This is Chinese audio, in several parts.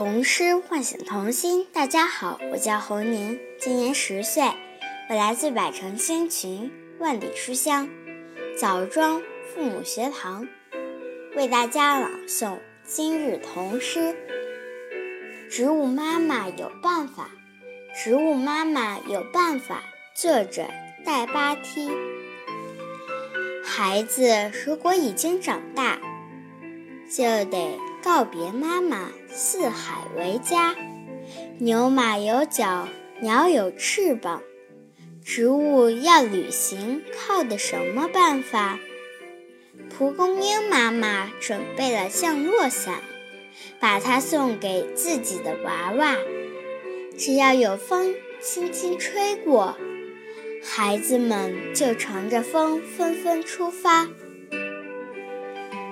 童诗唤醒童心。大家好，我叫侯宁，今年十岁，我来自百城千群，万里书香枣庄父母学堂，为大家朗诵今日童诗。植物妈妈有办法，植物妈妈有办法。作者戴巴梯。孩子如果已经长大，就得。告别妈妈，四海为家。牛马有脚，鸟有翅膀。植物要旅行，靠的什么办法？蒲公英妈妈准备了降落伞，把它送给自己的娃娃。只要有风轻轻吹过，孩子们就乘着风纷纷出发。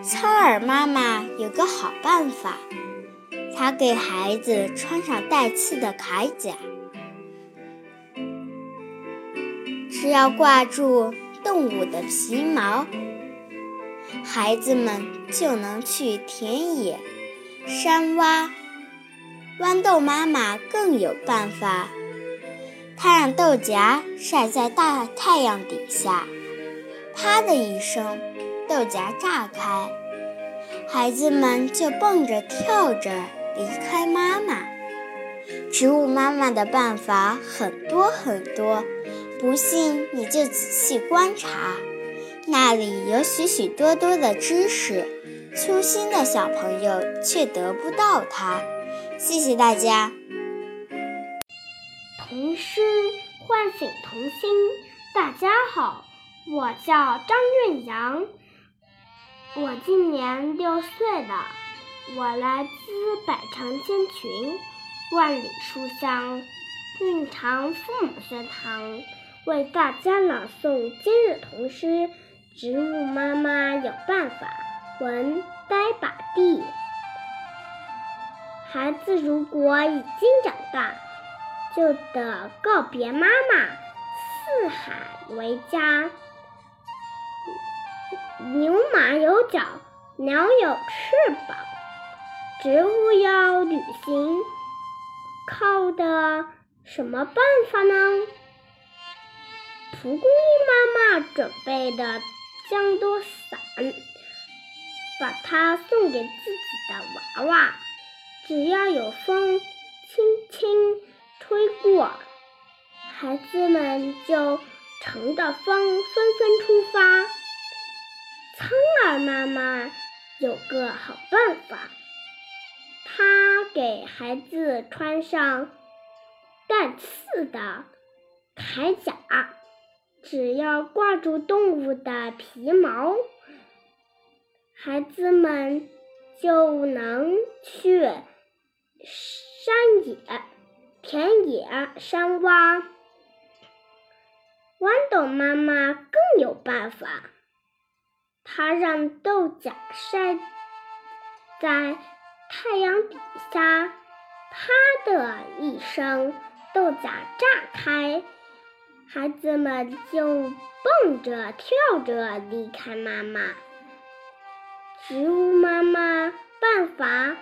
苍耳妈妈有个好办法，他给孩子穿上带刺的铠甲，只要挂住动物的皮毛，孩子们就能去田野、山洼。豌豆妈妈更有办法，她让豆荚晒在大太阳底下，啪的一声。豆荚炸开，孩子们就蹦着跳着离开妈妈。植物妈妈的办法很多很多，不信你就仔细观察，那里有许许多多的知识，粗心的小朋友却得不到它。谢谢大家。童诗唤醒童心。大家好，我叫张润阳。我今年六岁了，我来自百城千群，万里书香，蕴藏父母学堂，为大家朗诵今日童诗《植物妈妈有办法》。文呆把地，孩子如果已经长大，就得告别妈妈，四海为家。牛马有脚，鸟有翅膀，植物要旅行，靠的什么办法呢？蒲公英妈妈准备的降落伞，把它送给自己的娃娃。只要有风轻轻吹过，孩子们就乘着风纷纷出发。苍耳妈妈有个好办法，她给孩子穿上带刺的铠甲，只要挂住动物的皮毛，孩子们就能去山野、田野、山洼。豌豆妈妈更有办法。她让豆荚晒在太阳底下，啪的一声，豆荚炸开，孩子们就蹦着跳着离开妈妈。植物妈妈办法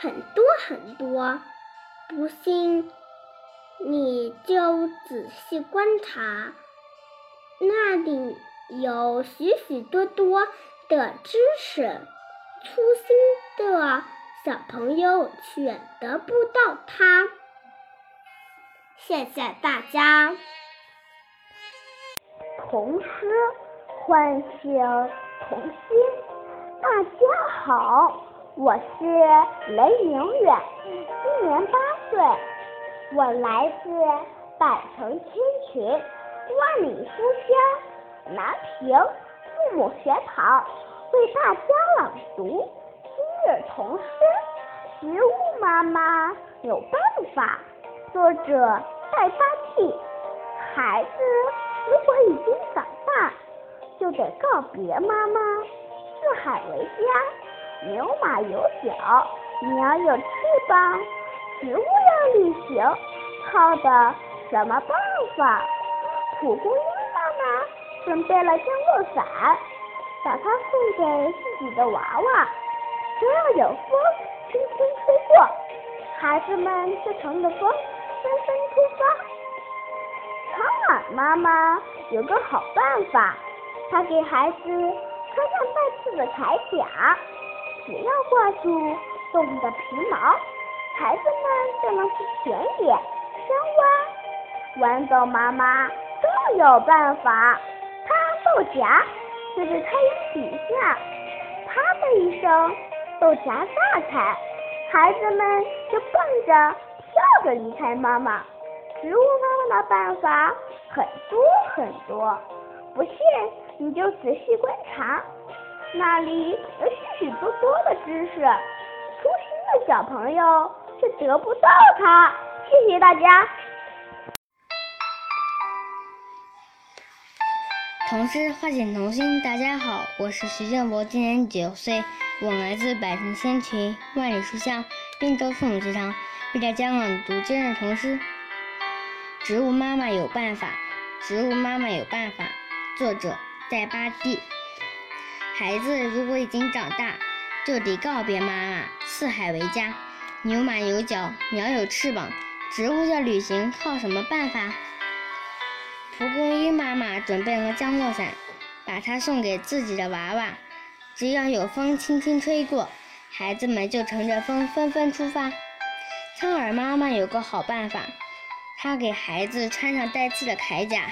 很多很多，不信你就仔细观察，那里。有许许多多的知识，粗心的小朋友却得不到它。谢谢大家。童诗唤醒童心。大家好，我是雷明远，今年八岁，我来自百城千群，万里书香。南平父母学堂为大家朗读今日童诗《植物妈妈有办法》，作者戴巴蒂。孩子如果已经长大，就得告别妈妈，四海为家。牛马有脚，鸟有翅膀，植物要旅行，靠的什么办法？蒲公英妈妈。准备了降落伞，把它送给自己的娃娃。只要有风轻轻吹过，孩子们就乘着风纷纷出发。苍耳妈妈有个好办法，她给孩子穿上带刺的铠甲，只要挂住动物的皮毛，孩子们就能去田野、山洼。豌豆妈妈更有办法，她豆荚就在太阳底下，啪的一声，豆荚炸开，孩子们就蹦着、跳着离开妈妈。植物妈妈的办法很多很多，不信你就仔细观察，那里有许许多多的知识，粗心的小朋友却得不到它。谢谢大家。童诗唤醒童心，大家好，我是徐建博，今年九岁，我来自百城千群万里书香滨州父母学堂，为大家朗读今日童诗。植物妈妈有办法，植物妈妈有办法。作者戴巴蒂。孩子如果已经长大，就得告别妈妈。四海为家，牛马有脚，鸟有翅膀。植物要旅行靠什么办法？蒲公英妈妈准备了降落伞，把它送给自己的娃娃。只要有风轻轻吹过，孩子们就乘着风纷纷出发。苍耳妈妈有个好办法。她给孩子穿上带刺的铠甲，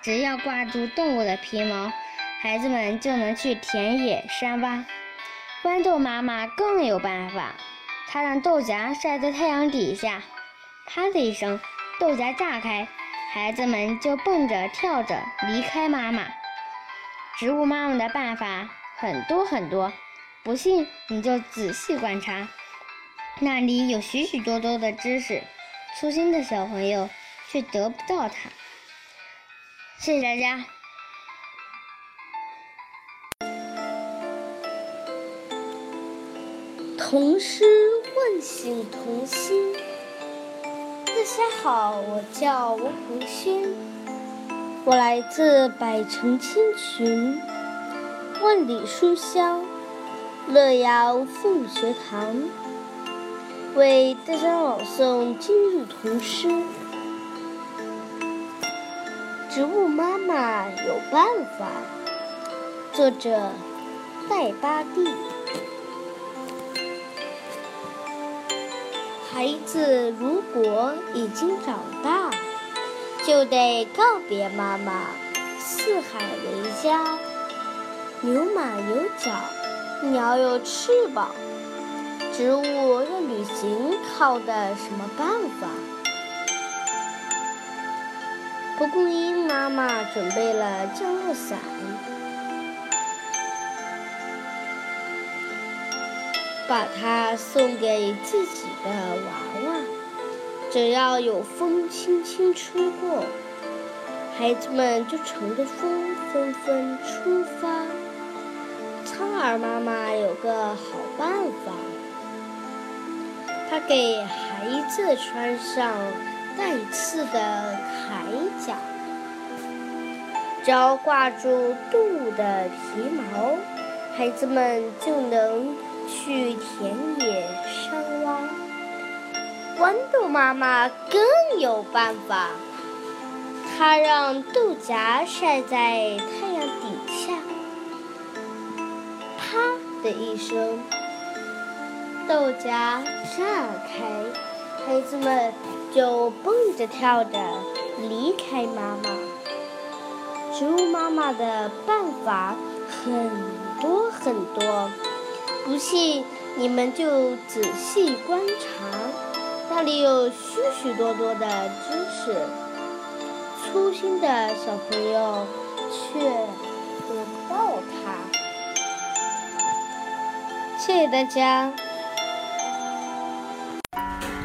只要挂住动物的皮毛，孩子们就能去田野、山洼。豌豆妈妈更有办法，她让豆荚晒在太阳底下，啪的一声，豆荚炸开，孩子们就蹦着、跳着离开妈妈。植物妈妈的办法很多很多，不信你就仔细观察，那里有许许多多的知识。粗心的小朋友却得不到它。谢谢大家。童诗唤醒童心。大家好，我叫吴红轩，我来自百城千群，万里书香，乐阳父母学堂。为大家朗诵今日童诗。植物妈妈有办法。作者戴巴蒂。孩子如果已经长大，就得告别妈妈。四海为家，牛马有脚，鸟有翅膀。植物要旅行靠的什么办法？蒲公英妈妈准备了降落伞，把它送给自己的娃娃。只要有风轻轻吹过，孩子们就乘着风纷纷出发。苍耳妈妈有个好办法。他给孩子穿上带刺的铠甲，只要挂住动物的皮毛，孩子们就能去田野、山洼。豌豆妈妈更有办法，她让豆荚晒在太阳底下，啪的一声。豆荚炸开，孩子们就蹦着跳着离开妈妈。植物妈妈的办法很多很多，不信你们就仔细观察，那里有许许多多的知识。粗心的小朋友却得不到它。谢谢大家。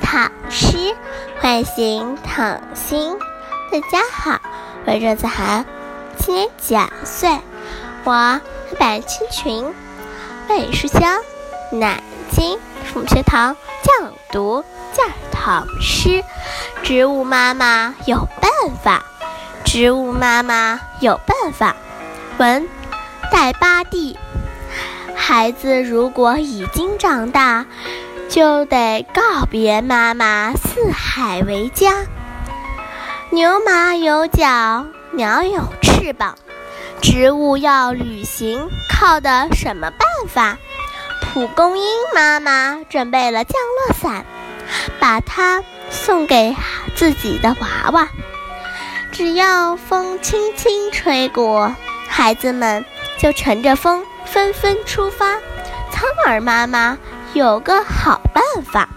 唐诗唤醒躺心。大家好，我是子涵，今年九岁，我百青群万里书香南京父母学堂讲读讲唐诗。植物妈妈有办法，植物妈妈有办法。文戴巴蒂，孩子如果已经长大。就得告别妈妈，四海为家。牛马有脚，鸟有翅膀，植物要旅行，靠的什么办法？蒲公英妈妈准备了降落伞，把它送给自己的娃娃。只要风轻轻吹过，孩子们就乘着风纷纷出发。苍耳妈妈有个好办法，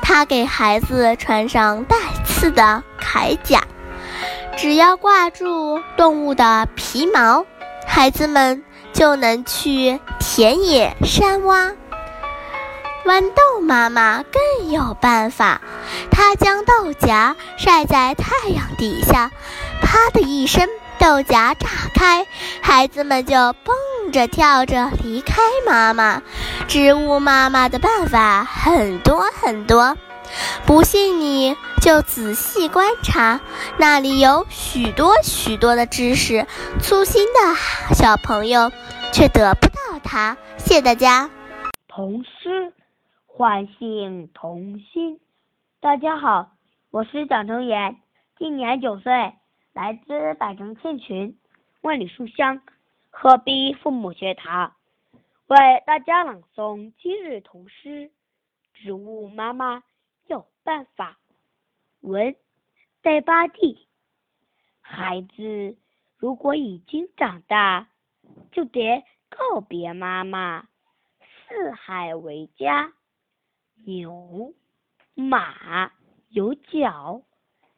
她给孩子穿上带刺的铠甲，只要挂住动物的皮毛，孩子们就能去田野山洼。豌豆妈妈更有办法，她将豆荚晒在太阳底下，啪的一声，豆荚炸开，孩子们就蹦着跳着离开妈妈。植物妈妈的办法很多很多，不信你就仔细观察，那里有许多许多的知识，粗心的小朋友却得不到它。谢谢大家。童诗。唤醒童心。大家好，我是蒋成言，今年九岁，来自百城千群，万里书香，鹤壁父母学堂，为大家朗诵今日童诗。植物妈妈办法。文戴巴蒂。孩子如果已经长大，就得告别妈妈，四海为家。牛、马有脚，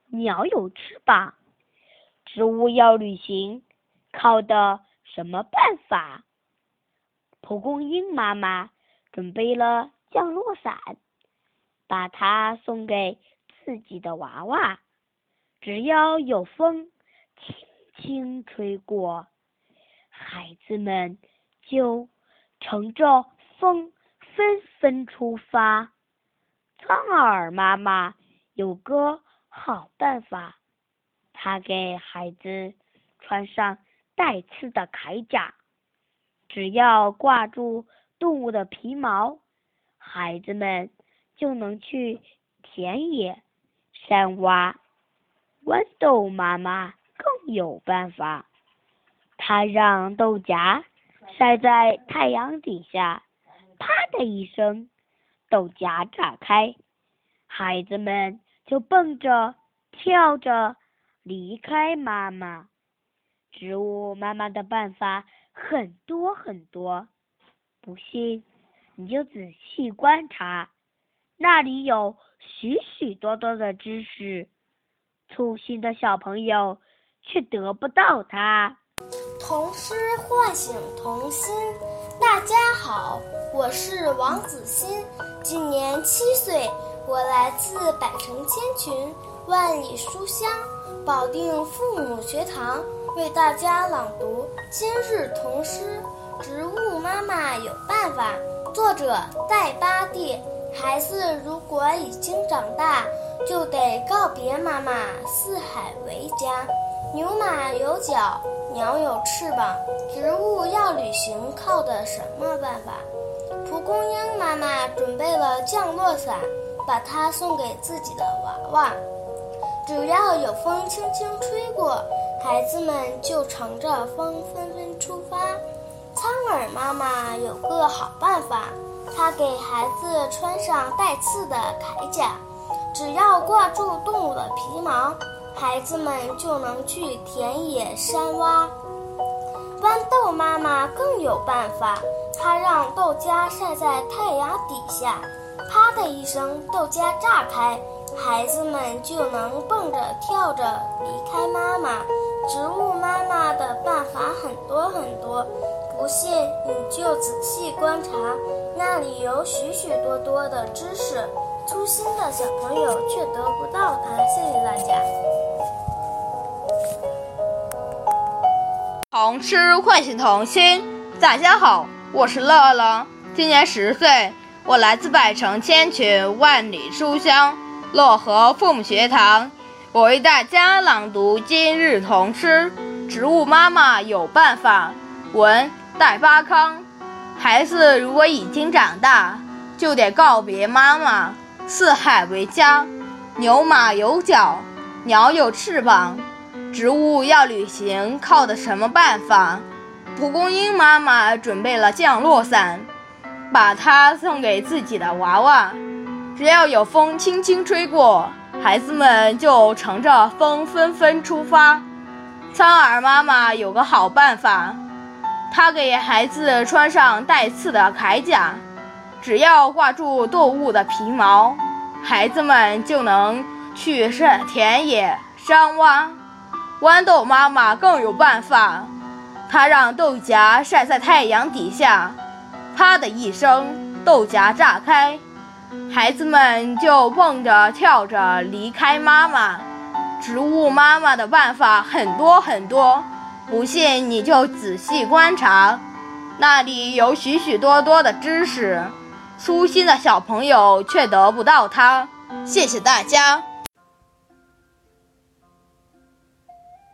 鸟有翅膀，植物要旅行，靠的什么办法？蒲公英妈妈准备了降落伞，把它送给自己的娃娃。只要有风轻轻吹过，孩子们就乘着风纷纷出发。苍耳妈妈有个好办法，她给孩子穿上带刺的铠甲，只要挂住动物的皮毛，孩子们就能去田野、山洼。豌豆妈妈更有办法，她让豆荚晒在太阳底下，啪的一声。豆荚炸开，孩子们就蹦着、跳着离开妈妈。植物妈妈的办法很多很多，不信你就仔细观察，那里有许许多多的知识，粗心的小朋友却得不到它。童诗唤醒童心。大家好，我是王子欣。今年七岁，我来自百城千群，万里书香，保定父母学堂，为大家朗读今日童诗《植物妈妈有办法》。作者戴巴蒂。孩子如果已经长大，就得告别妈妈，四海为家。牛马有脚，鸟有翅膀，植物要旅行，靠的什么办法？蒲公英妈妈准备了降落伞，把它送给自己的娃娃。只要有风轻轻吹过，孩子们就乘着风纷纷出发。苍耳妈妈有个好办法，她给孩子穿上带刺的铠甲，只要挂住动物的皮毛，孩子们就能去田野山洼。豌豆妈妈更有办法。它让豆荚晒在太阳底下，啪的一声，豆荚炸开，孩子们就能蹦着跳着离开妈妈。植物妈妈的办法很多很多，不信你就仔细观察，那里有许许多多的知识，粗心的小朋友却得不到它。谢谢大家。童诗唤醒童心，大家好。我是乐乐，今年十岁，我来自百城千群，万里书香，漯河父母学堂。我为大家朗读今日童诗《植物妈妈有办法》。文戴巴康。孩子如果已经长大，就得告别妈妈。四海为家，牛马有脚，鸟有翅膀，植物要旅行，靠的什么办法？蒲公英妈妈准备了降落伞，把它送给自己的娃娃。只要有风轻轻吹过，孩子们就乘着风纷纷出发。苍耳妈妈有个好办法。他给孩子穿上带刺的铠甲，只要挂住动物的皮毛，孩子们就能去山田野山洼。豌豆妈妈更有办法，她让豆荚晒在太阳底下，啪的一声，豆荚炸开，孩子们就蹦着跳着离开妈妈。植物妈妈的办法很多很多。不信你就仔细观察，那里有许许多多的知识，粗心的小朋友却得不到它。谢谢大家。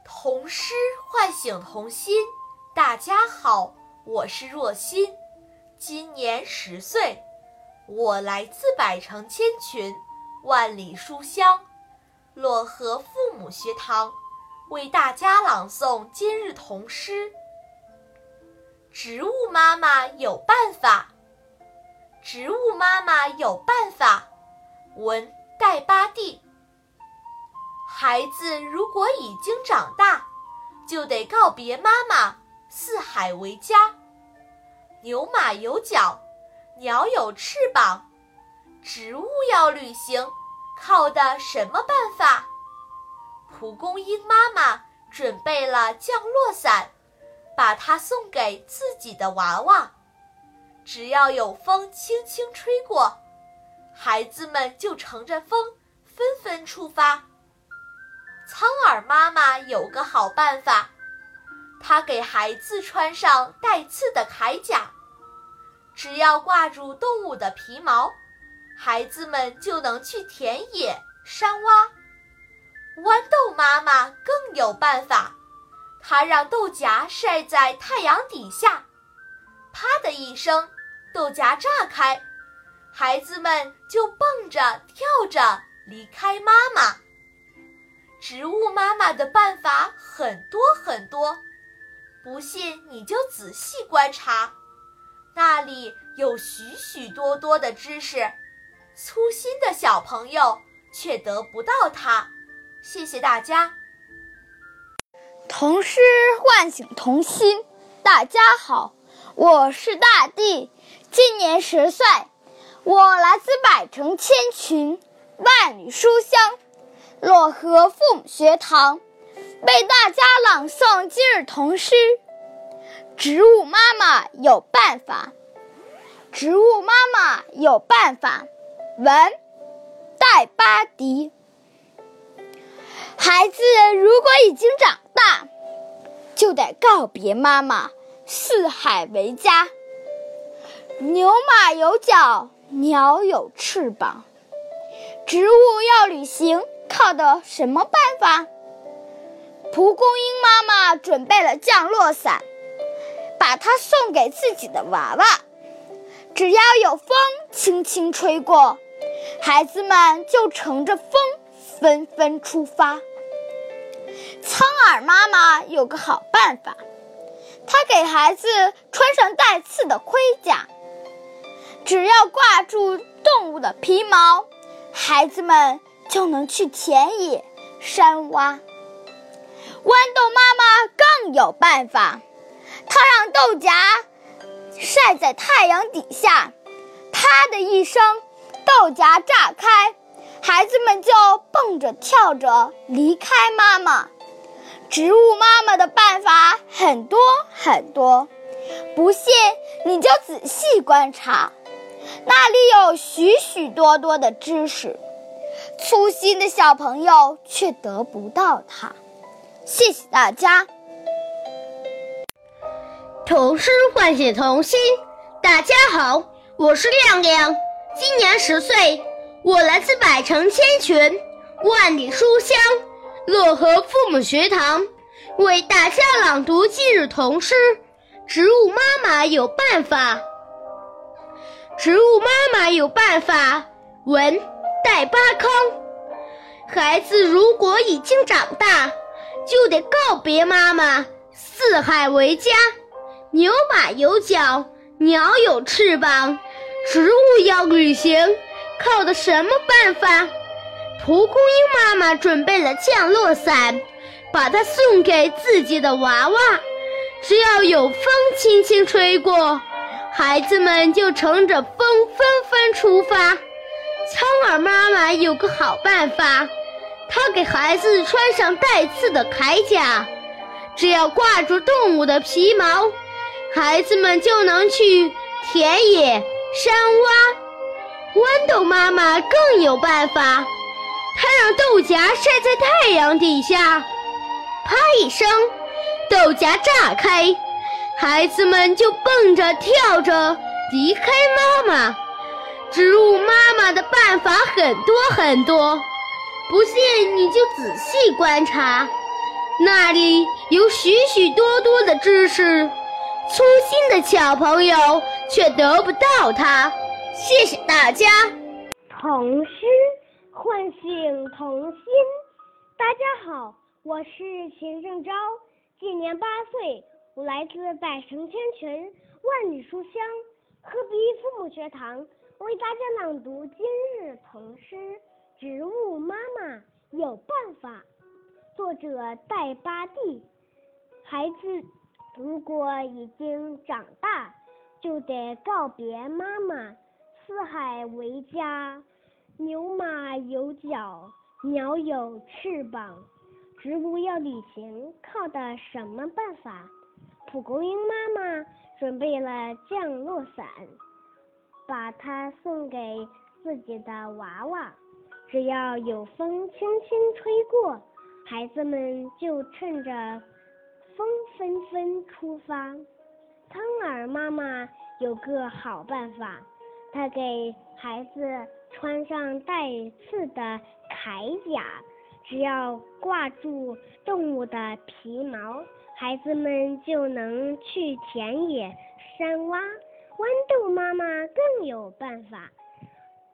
童诗唤醒童心，大家好，我是若欣，今年十岁，我来自百城千群，万里书香，漯河父母学堂。为大家朗诵今日童诗。植物妈妈有办法，植物妈妈有办法。文戴巴蒂。孩子如果已经长大，就得告别妈妈，四海为家。牛马有脚，鸟有翅膀，植物要旅行，靠的什么办法？蒲公英妈妈准备了降落伞，把它送给自己的娃娃。只要有风轻轻吹过，孩子们就乘着风纷纷出发。苍耳妈妈有个好办法，她给孩子穿上带刺的铠甲，只要挂住动物的皮毛，孩子们就能去田野、山洼。豌豆妈妈更有办法，她让豆荚晒在太阳底下，啪的一声，豆荚炸开，孩子们就蹦着跳着离开妈妈。植物妈妈的办法很多很多，不信你就仔细观察，那里有许许多多的知识，粗心的小朋友却得不到它。谢谢大家。童诗唤醒童心。大家好，我是大地，今年十岁，我来自百城千群，万里书香，漯河父母学堂，为大家朗诵今日童诗。植物妈妈有办法，植物妈妈有办法。文，戴巴迪。孩子如果已经长大，就得告别妈妈，四海为家。牛马有脚，鸟有翅膀，植物要旅行，靠的什么办法？蒲公英妈妈准备了降落伞，把它送给自己的娃娃。只要有风轻轻吹过，孩子们就乘着风纷纷出发。苍耳妈妈有个好办法，她给孩子穿上带刺的盔甲，只要挂住动物的皮毛，孩子们就能去田野、山洼。豌豆妈妈更有办法，她让豆荚晒在太阳底下，啪的一声，豆荚炸开，孩子们就蹦着跳着离开妈妈。植物妈妈的办法很多很多，不信你就仔细观察，那里有许许多多的知识，粗心的小朋友却得不到它。谢谢大家。童诗唤醒童心，大家好，我是亮亮，今年十岁，我来自百城千群，万里书香。漯河父母学堂为大家朗读今日童诗。植物妈妈有办法。植物妈妈有办法。文戴巴康。孩子如果已经长大，就得告别妈妈。四海为家，牛马有脚，鸟有翅膀，植物要旅行，靠的什么办法？蒲公英妈妈准备了降落伞，把它送给自己的娃娃。只要有风轻轻吹过，孩子们就乘着风纷纷出发。苍耳妈妈有个好办法，她给孩子穿上带刺的铠甲，只要挂住动物的皮毛，孩子们就能去田野、山洼。豌豆妈妈更有办法，她让豆荚晒在太阳底下，啪一声。豆荚炸开，孩子们就蹦着跳着离开妈妈。植物妈妈的办法很多很多，不信你就仔细观察，那里有许许多多的知识，粗心的小朋友却得不到它。谢谢大家。童诗唤醒童心。大家好，我是秦正昭。今年八岁，我来自百城千群，万里书香鹤壁父母学堂，为大家朗读今日童诗《植物妈妈有办法》。作者戴巴蒂。孩子如果已经长大，就得告别妈妈。四海为家，牛马有脚，鸟有翅膀。植物要旅行，靠的什么办法？蒲公英妈妈准备了降落伞，把它送给自己的娃娃。只要有风轻轻吹过，孩子们就趁着风纷纷出发。苍耳妈妈有个好办法，他给孩子穿上带刺的铠甲。只要挂住动物的皮毛，孩子们就能去田野、山洼。豌豆妈妈更有办法，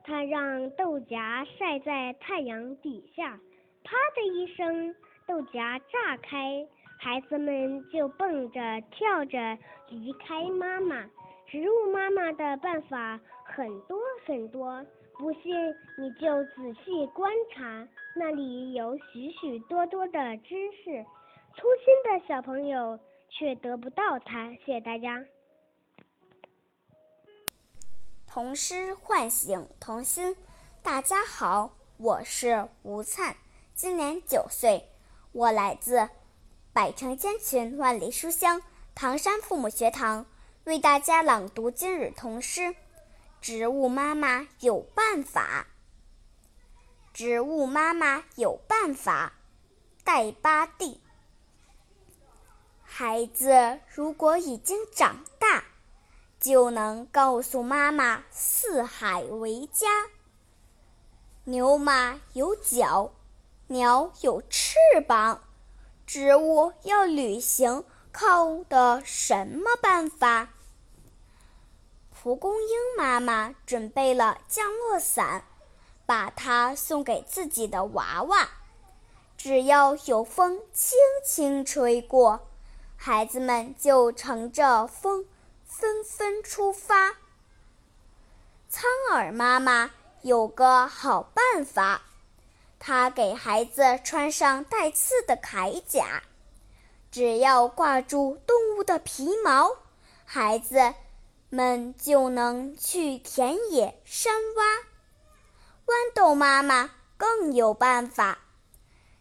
她让豆荚晒在太阳底下，啪的一声，豆荚炸开，孩子们就蹦着跳着离开妈妈。植物妈妈的办法很多很多。不信，你就仔细观察，那里有许许多多的知识，粗心的小朋友却得不到它。谢谢大家。童诗唤醒童心。大家好，我是吴灿，今年九岁，我来自百城千群万里书香唐山父母学堂，为大家朗读今日童诗。植物妈妈有办法。植物妈妈有办法。戴巴蒂。孩子如果已经长大，就能告诉妈妈：四海为家。牛马有脚，鸟有翅膀，植物要旅行，靠的什么办法？蒲公英妈妈准备了降落伞，把它送给自己的娃娃。只要有风轻轻吹过，孩子们就乘着风纷纷出发。苍耳妈妈有个好办法，她给孩子穿上带刺的铠甲，只要挂住动物的皮毛，孩子。们就能去田野、山洼。豌豆妈妈更有办法，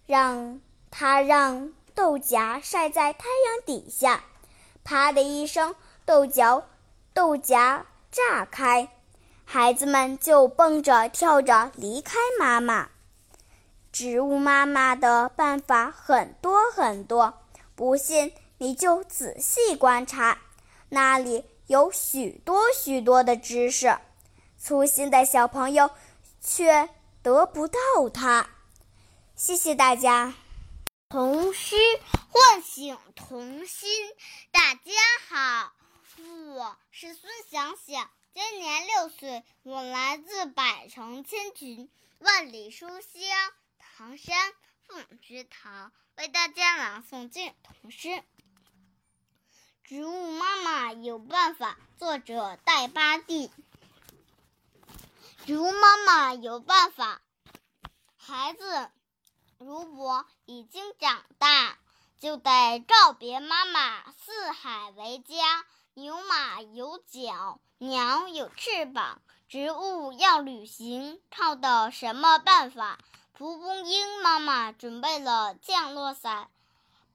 让它让豆荚晒在太阳底下，啪的一声，豆角豆荚炸开，孩子们就蹦着跳着离开妈妈。植物妈妈的办法很多很多，不信你就仔细观察，那里。有许多许多的知识，粗心的小朋友却得不到它。谢谢大家。童诗唤醒童心。大家好，我是孙想想，今年六岁，我来自百城千群，万里书香唐山凤学堂，为大家朗诵今日童诗。植物妈妈有办法，作者戴巴蒂。植物妈妈有办法，孩子如果已经长大，就得告别妈妈。四海为家，牛马有脚，鸟有翅膀，植物要旅行，靠的什么办法？蒲公英妈妈准备了降落伞。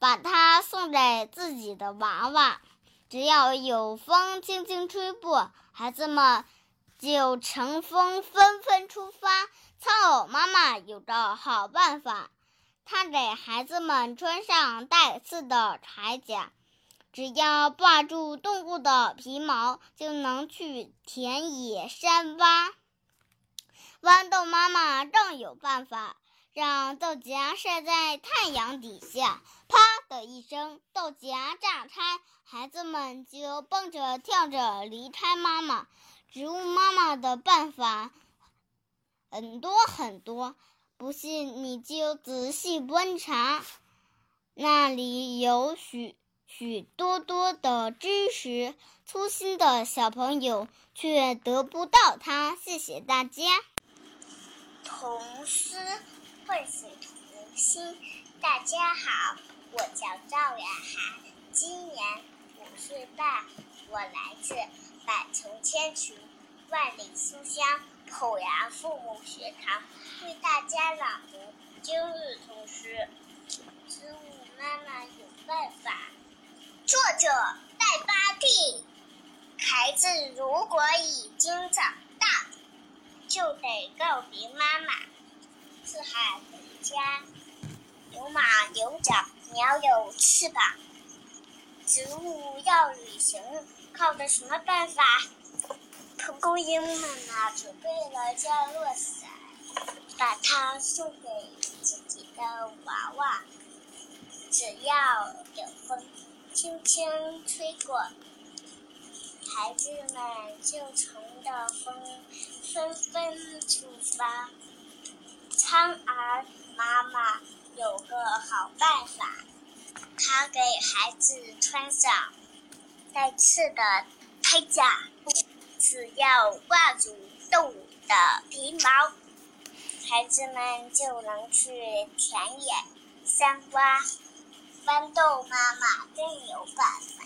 把它送给自己的娃娃，只要有风轻轻吹过，孩子们就乘风纷纷出发。苍偶妈妈有个好办法，她给孩子们穿上带刺的铠甲，只要挂住动物的皮毛，就能去田野山洼。豌豆妈妈更有办法。让豆荚晒在太阳底下，啪的一声，豆荚炸开，孩子们就蹦着跳着离开妈妈。植物妈妈的办法很多很多，不信你就仔细观察，那里有许许多多的知识，粗心的小朋友却得不到它。谢谢大家。童诗。唤醒童心。大家好，我叫赵远涵，今年五岁半，我来自百城千群、万里书香口牙父母学堂，为大家朗读今日童诗。植物妈妈有办法。作者戴巴蒂。孩子如果已经长大，就得告别妈妈。四海为家，有马有脚，鸟有翅膀。植物要旅行，靠的什么办法？蒲公英妈妈准备了降落伞，把它送给自己的娃娃。只要有风轻轻吹过，孩子们就乘着风纷纷出发。苍耳妈妈有个好办法，她给孩子穿上带刺的铠甲，只要挂住动物的皮毛，孩子们就能去田野、山洼。豌豆妈妈更有办法，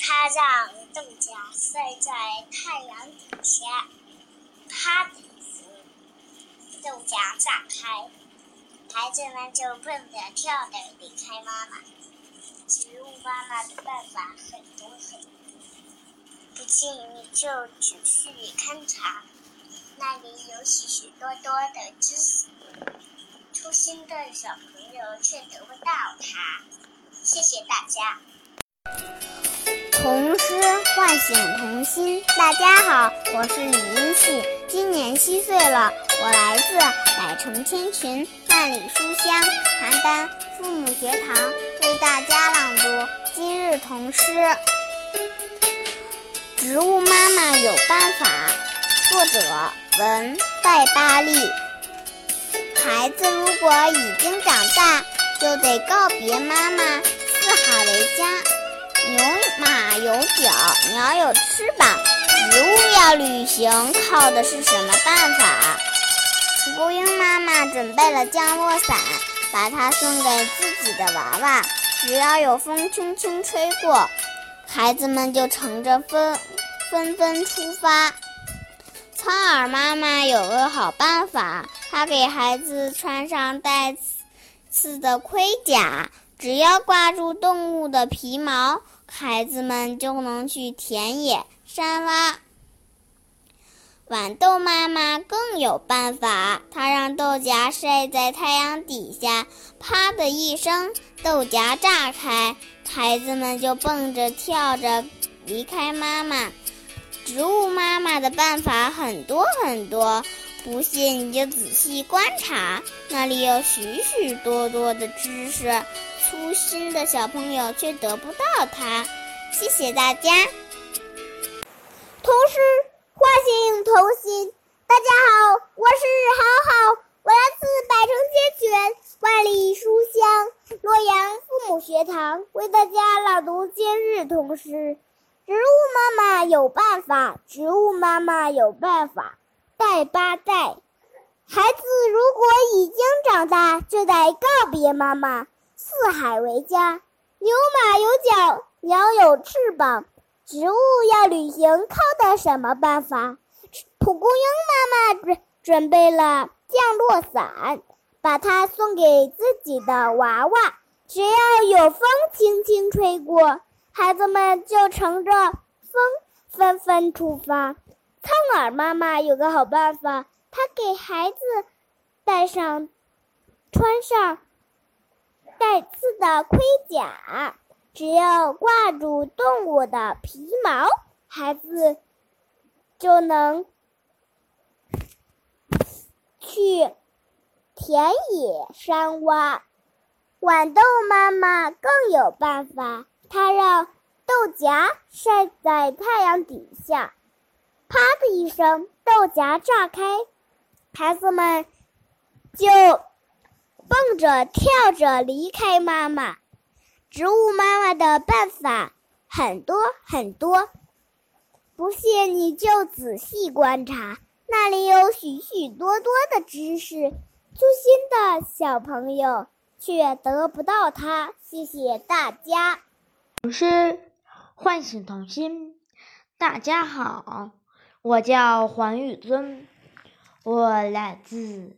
她让豆荚晒在太阳底下，啪的。豆荚炸开，孩子们就蹦着跳着离开妈妈。植物妈妈的办法很多很多，不信你就仔细勘察，那里有许许多多的知识，粗心的小朋友却得不到它。谢谢大家。童诗唤醒童心。大家好，我是李英旭，今年七岁了。我来自百城千群、万里书香邯郸父母学堂，为大家朗读今日童诗。植物妈妈有办法。作者文拜巴利。孩子如果已经长大，就得告别妈妈。四海为家。牛马有脚，鸟有翅膀，植物要旅行，靠的是什么办法？蒲公英妈妈准备了降落伞，把它送给自己的娃娃。只要有风轻轻吹过，孩子们就乘着风纷纷出发。苍耳妈妈有个好办法，她给孩子穿上带刺的盔甲，只要挂住动物的皮毛。孩子们就能去田野、山洼。豌豆妈妈更有办法，她让豆荚晒在太阳底下，啪的一声，豆荚炸开，孩子们就蹦着跳着离开妈妈。植物妈妈的办法很多很多，不信你就仔细观察，那里有许许多多的知识。粗心的小朋友却得不到它。谢谢大家，同时唤醒童心，大家好，我是好好，我来自百城千卷、万里书香洛阳父母学堂，为大家朗读今日童诗。植物妈妈有办法，植物妈妈有办法，带八带。孩子如果已经长大，就得告别妈妈，四海为家。牛马有脚，鸟有翅膀。植物要旅行靠的什么办法？蒲公英妈妈准准备了降落伞，把它送给自己的娃娃。只要有风轻轻吹过，孩子们就乘着风纷纷出发。苍耳妈妈有个好办法，她给孩子戴上、穿上带刺的盔甲，只要挂住动物的皮毛，孩子就能去田野山洼。豌豆妈妈更有办法，她让豆荚晒在太阳底下。啪的一声，豆荚炸开，孩子们就蹦着跳着离开妈妈。植物妈妈的办法很多很多，不信你就仔细观察，那里有许许多多的知识。粗心的小朋友却得不到它。谢谢大家。老师唤醒童心。大家好。我叫黄宇尊，我来自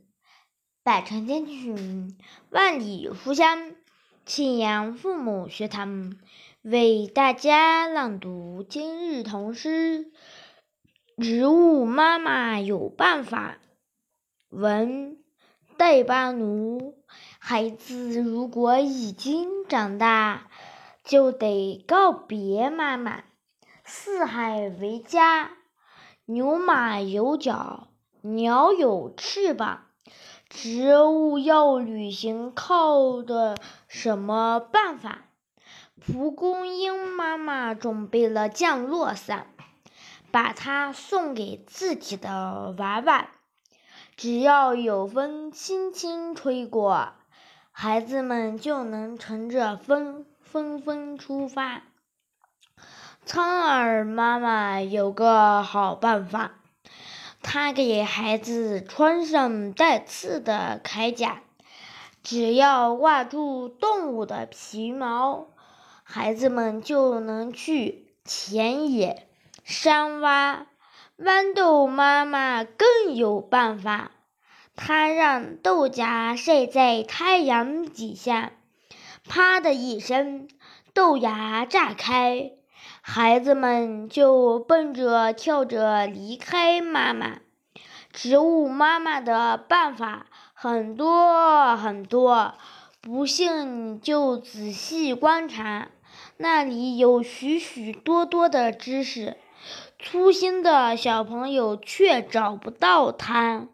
百城千群万里书香庆阳父母学堂，为大家朗读今日童诗。植物妈妈有办法。文戴巴奴，孩子如果已经长大，就得告别妈妈。四海为家。牛马有脚，鸟有翅膀，植物要旅行靠的什么办法？蒲公英妈妈准备了降落伞，把它送给自己的娃娃。只要有风轻轻吹过，孩子们就能乘着风纷纷出发。苍耳妈妈有个好办法，他给孩子穿上带刺的铠甲，只要挂住动物的皮毛，孩子们就能去田野、山洼。豌豆妈妈更有办法，她让豆荚晒在太阳底下，啪的一声，豆芽炸开。孩子们就蹦着跳着离开妈妈。植物妈妈的办法很多很多，不信你就仔细观察，那里有许许多多的知识，粗心的小朋友却找不到它。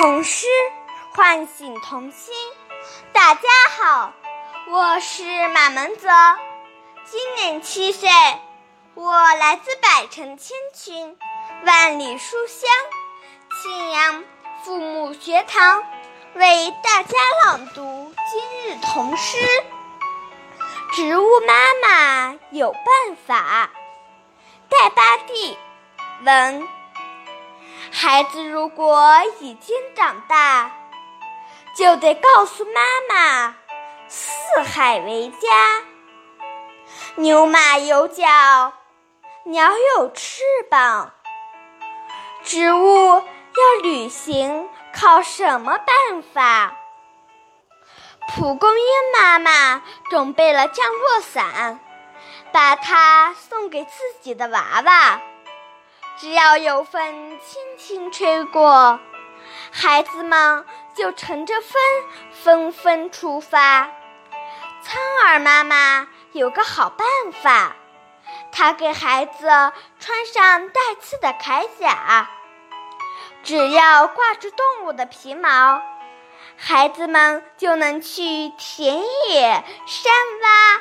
童诗唤醒童心。大家好，我是马门泽，今年七岁，我来自百城千群，万里书香庆阳父母学堂，为大家朗读今日童诗。植物妈妈有办法。戴巴蒂，文。孩子如果已经长大，就得告诉妈妈：四海为家。牛马有脚，鸟有翅膀。植物要旅行，靠什么办法？蒲公英妈妈准备了降落伞。把它送给自己的娃娃，只要有风轻轻吹过，孩子们就乘着风纷纷出发。苍耳妈妈有个好办法，她给孩子穿上带刺的铠甲，只要挂住动物的皮毛，孩子们就能去田野、山洼。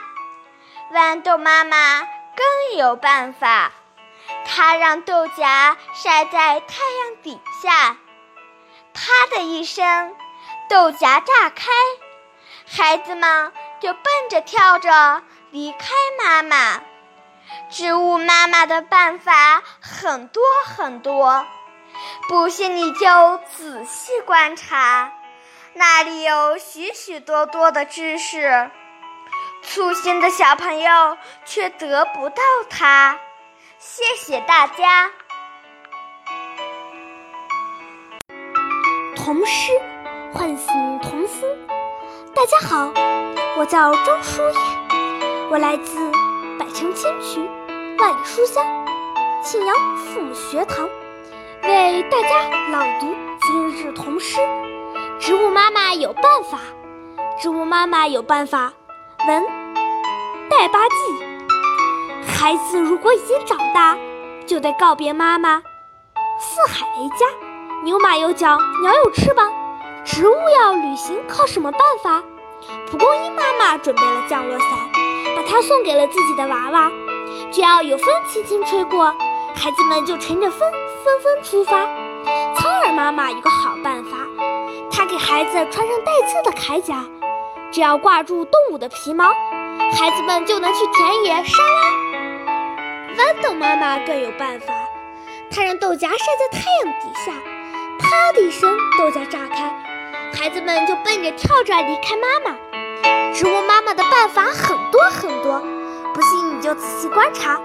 豌豆妈妈更有办法，它让豆荚晒在太阳底下，啪的一声，豆荚炸开，孩子们就蹦着跳着离开妈妈。植物妈妈的办法很多很多，不信你就仔细观察，那里有许许多多的知识。粗心的小朋友却得不到它。谢谢大家。童诗唤醒童心。大家好，我叫周淑雅，我来自百城千群，万里书香庆阳父母学堂，为大家朗读今日童诗。植物妈妈有办法，植物妈妈有办法。文戴巴蒂，孩子如果已经长大，就得告别妈妈。四海为家，牛马有脚，鸟有翅膀。植物要旅行靠什么办法？蒲公英妈妈准备了降落伞，把它送给了自己的娃娃。只要有风轻轻吹过，孩子们就乘着风纷纷出发。苍耳妈妈有个好办法，她给孩子穿上带刺的铠甲。只要挂住动物的皮毛，孩子们就能去田野、山洼。豌豆妈妈更有办法，她让豆荚晒在太阳底下，啪的一声，豆荚炸开，孩子们就蹦着跳着离开妈妈。植物妈妈的办法很多很多，不信你就仔细观察，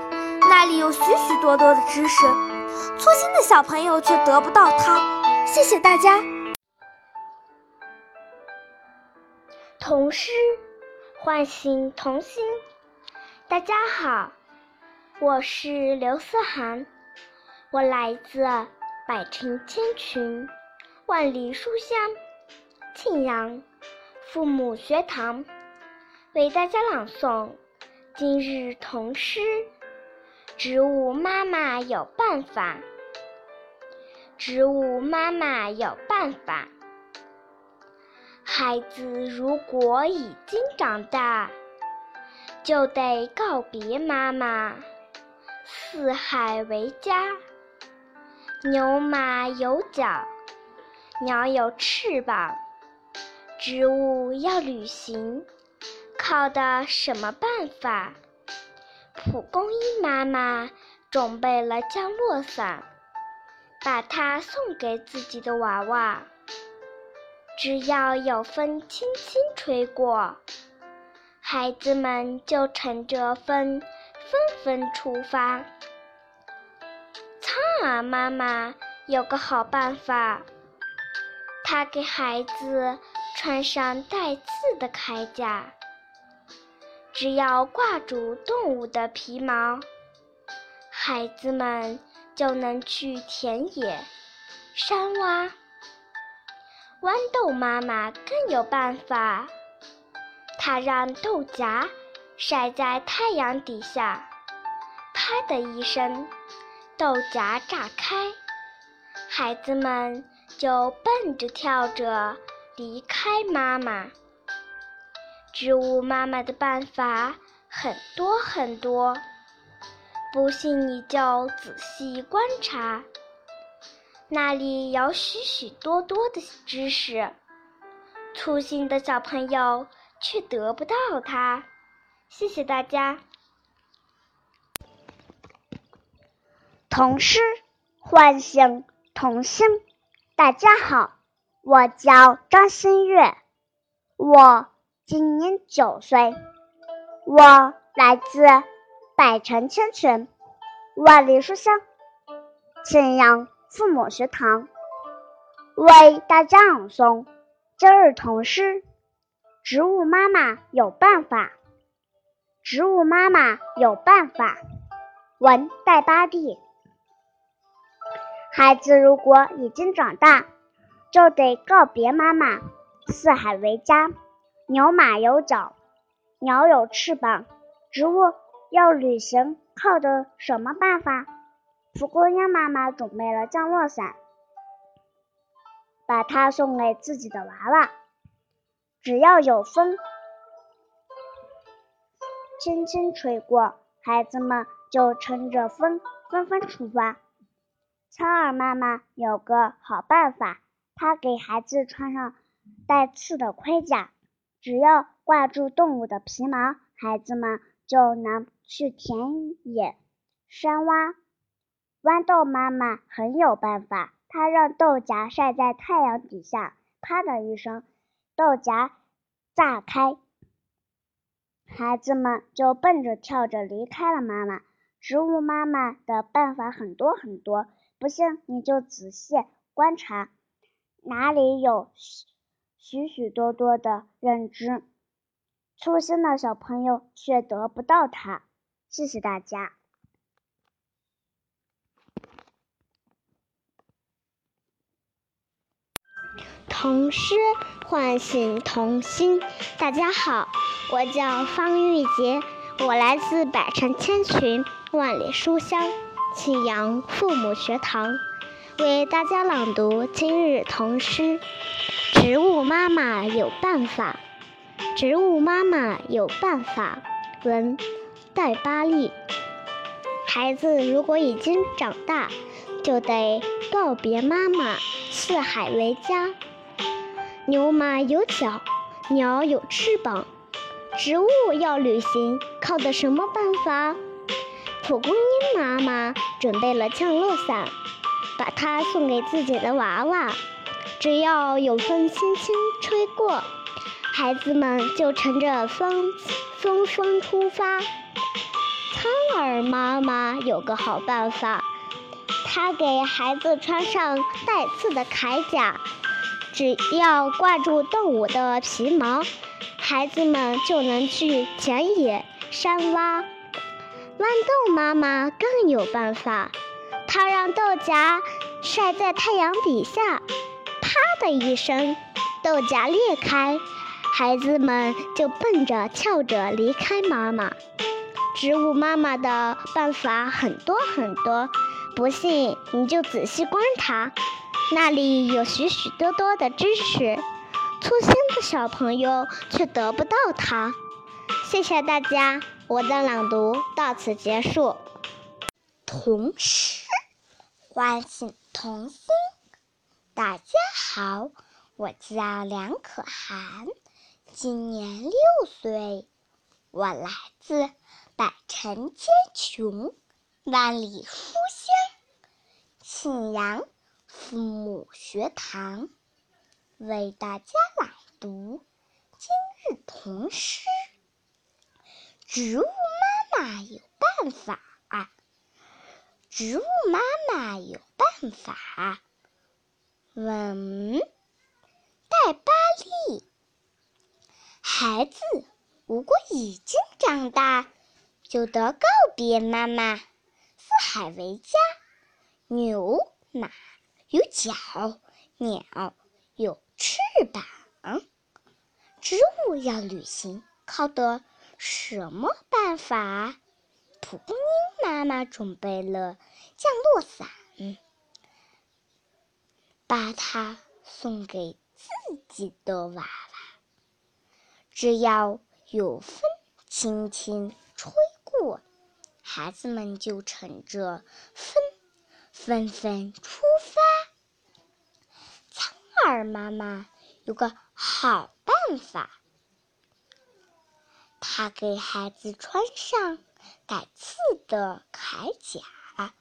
那里有许许多多的知识。粗心的小朋友却得不到它。谢谢大家。童诗唤醒童心。大家好，我是刘思涵，我来自百城千群，万里书香庆阳父母学堂，为大家朗诵今日童诗。植物妈妈有办法，植物妈妈有办法。孩子如果已经长大，就得告别妈妈。四海为家，牛马有脚，鸟有翅膀。植物要旅行，靠的什么办法？蒲公英妈妈准备了降落伞，把它送给自己的娃娃。只要有风轻轻吹过，孩子们就乘着风纷纷出发。苍耳妈妈有个好办法，她给孩子穿上带刺的铠甲，只要挂住动物的皮毛，孩子们就能去田野、山洼。豌豆妈妈更有办法，她让豆荚晒在太阳底下，啪的一声，豆荚炸开，孩子们就蹦着跳着离开妈妈。植物妈妈的办法很多很多，不信你就仔细观察，那里有许许多多的知识，粗心的小朋友却得不到它。谢谢大家。童诗唤醒童心。大家好，我叫张新月，我今年九岁，我来自百城千群，万里书香庆阳父母学堂，为大家朗诵今日童诗。植物妈妈有办法。植物妈妈有办法。文戴巴蒂。孩子如果已经长大，就得告别妈妈。四海为家，牛马有脚，鸟有翅膀，植物要旅行靠的什么办法？蒲公英妈妈准备了降落伞，把它送给自己的娃娃。只要有风。轻轻吹过，孩子们就乘着风纷纷出发。苍耳妈妈有个好办法，她给孩子穿上带刺的盔甲，只要挂住动物的皮毛，孩子们就能去田野、山洼。豌豆妈妈很有办法，她让豆荚晒在太阳底下，啪的一声，豆荚炸开。孩子们就蹦着跳着离开了妈妈。植物妈妈的办法很多很多，不信你就仔细观察，哪里有许许多多的认知，粗心的小朋友却得不到它。谢谢大家。童诗唤醒童心。大家好，我叫方玉洁，我来自百城千群，万里书香庆阳父母学堂，为大家朗读今日童诗。植物妈妈有办法，植物妈妈有办法。文戴巴利。孩子如果已经长大，就得告别妈妈，四海为家。牛马有脚，鸟有翅膀，植物要旅行靠的什么办法？蒲公英妈妈准备了降落伞，把它送给自己的娃娃。只要有风轻轻吹过，孩子们就乘着风风霜出发。苍耳妈妈有个好办法，她给孩子穿上带刺的铠甲。只要挂住动物的皮毛，孩子们就能去田野、山洼。豌豆妈妈更有办法，她让豆荚晒在太阳底下，啪的一声，豆荚裂开，孩子们就蹦着跳着离开妈妈。植物妈妈的办法很多很多，不信你就仔细观察。那里有许许多多的知识，粗心的小朋友却得不到它。谢谢大家，我的朗读到此结束。童诗唤醒童心。大家好，我叫梁可涵，今年六岁，我来自百城千穷，万里书香，庆阳。父母学堂为大家朗读今日童诗。植物妈妈有办法，植物妈妈有办法。文戴巴利。孩子如果已经长大，就得告别妈妈。四海为家，牛马。有脚，鸟有翅膀，植物要旅行靠的什么办法？蒲公英妈妈准备了降落伞，把它送给自己的娃娃。只要有风轻轻吹过，孩子们就乘着风纷纷出。苍耳妈妈有个好办法，她给孩子穿上带刺的铠甲，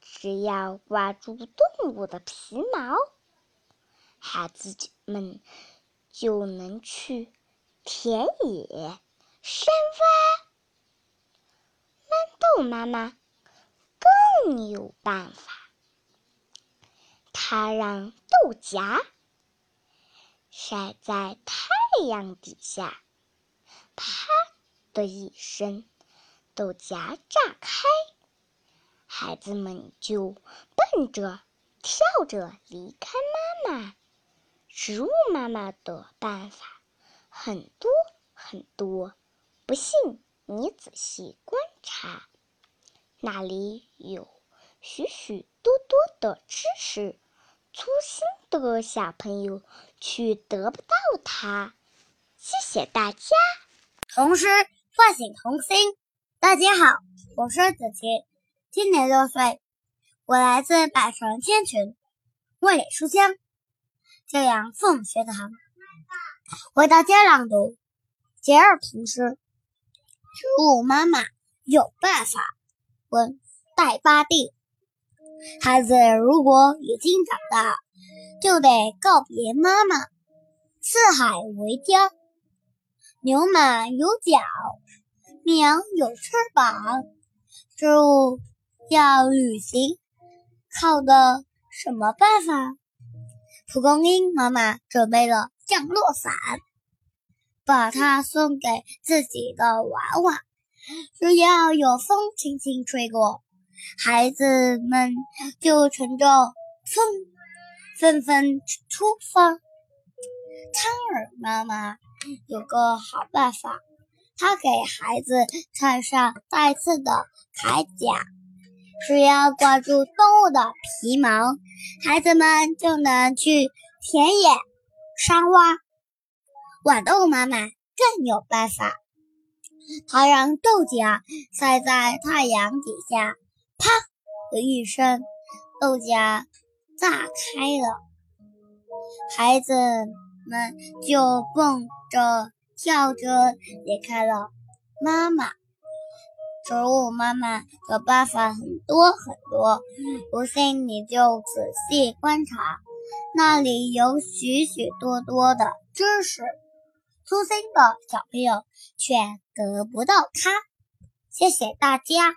只要挂住动物的皮毛，孩子们就能去。田野、山洼，豌豆妈妈更有办法。她让豆荚晒在太阳底下，啪的一声，豆荚炸开，孩子们就蹦着、跳着离开妈妈。植物妈妈的办法。很多很多，不信你仔细观察，那里有许许多多的知识，粗心的小朋友去得不到它。谢谢大家。童诗唤醒童心。大家好，我是子琪，今年六岁，我来自百城千群，万里书香，教养父母学堂。为大家朗读《节日童诗》。植物妈妈有办法。问戴八弟。孩子如果已经长大，就得告别妈妈。四海为家。牛马有脚，鸟有翅膀，植物要旅行，靠的什么办法？蒲公英妈妈准备了。降落伞，把它送给自己的娃娃。只要有风轻轻吹过，孩子们就乘着风纷纷出发。苍耳妈妈有个好办法，她给孩子穿上带刺的铠甲，只要挂住动物的皮毛，孩子们就能去田野。山洼，豌豆妈妈更有办法，她让豆荚晒在太阳底下，啪的一声，豆荚炸开了，孩子们就蹦着跳着离开了妈妈。植物妈妈的办法很多很多，不信你就仔细观察。那里有许许多多的知识，粗心的小朋友却得不到它。谢谢大家。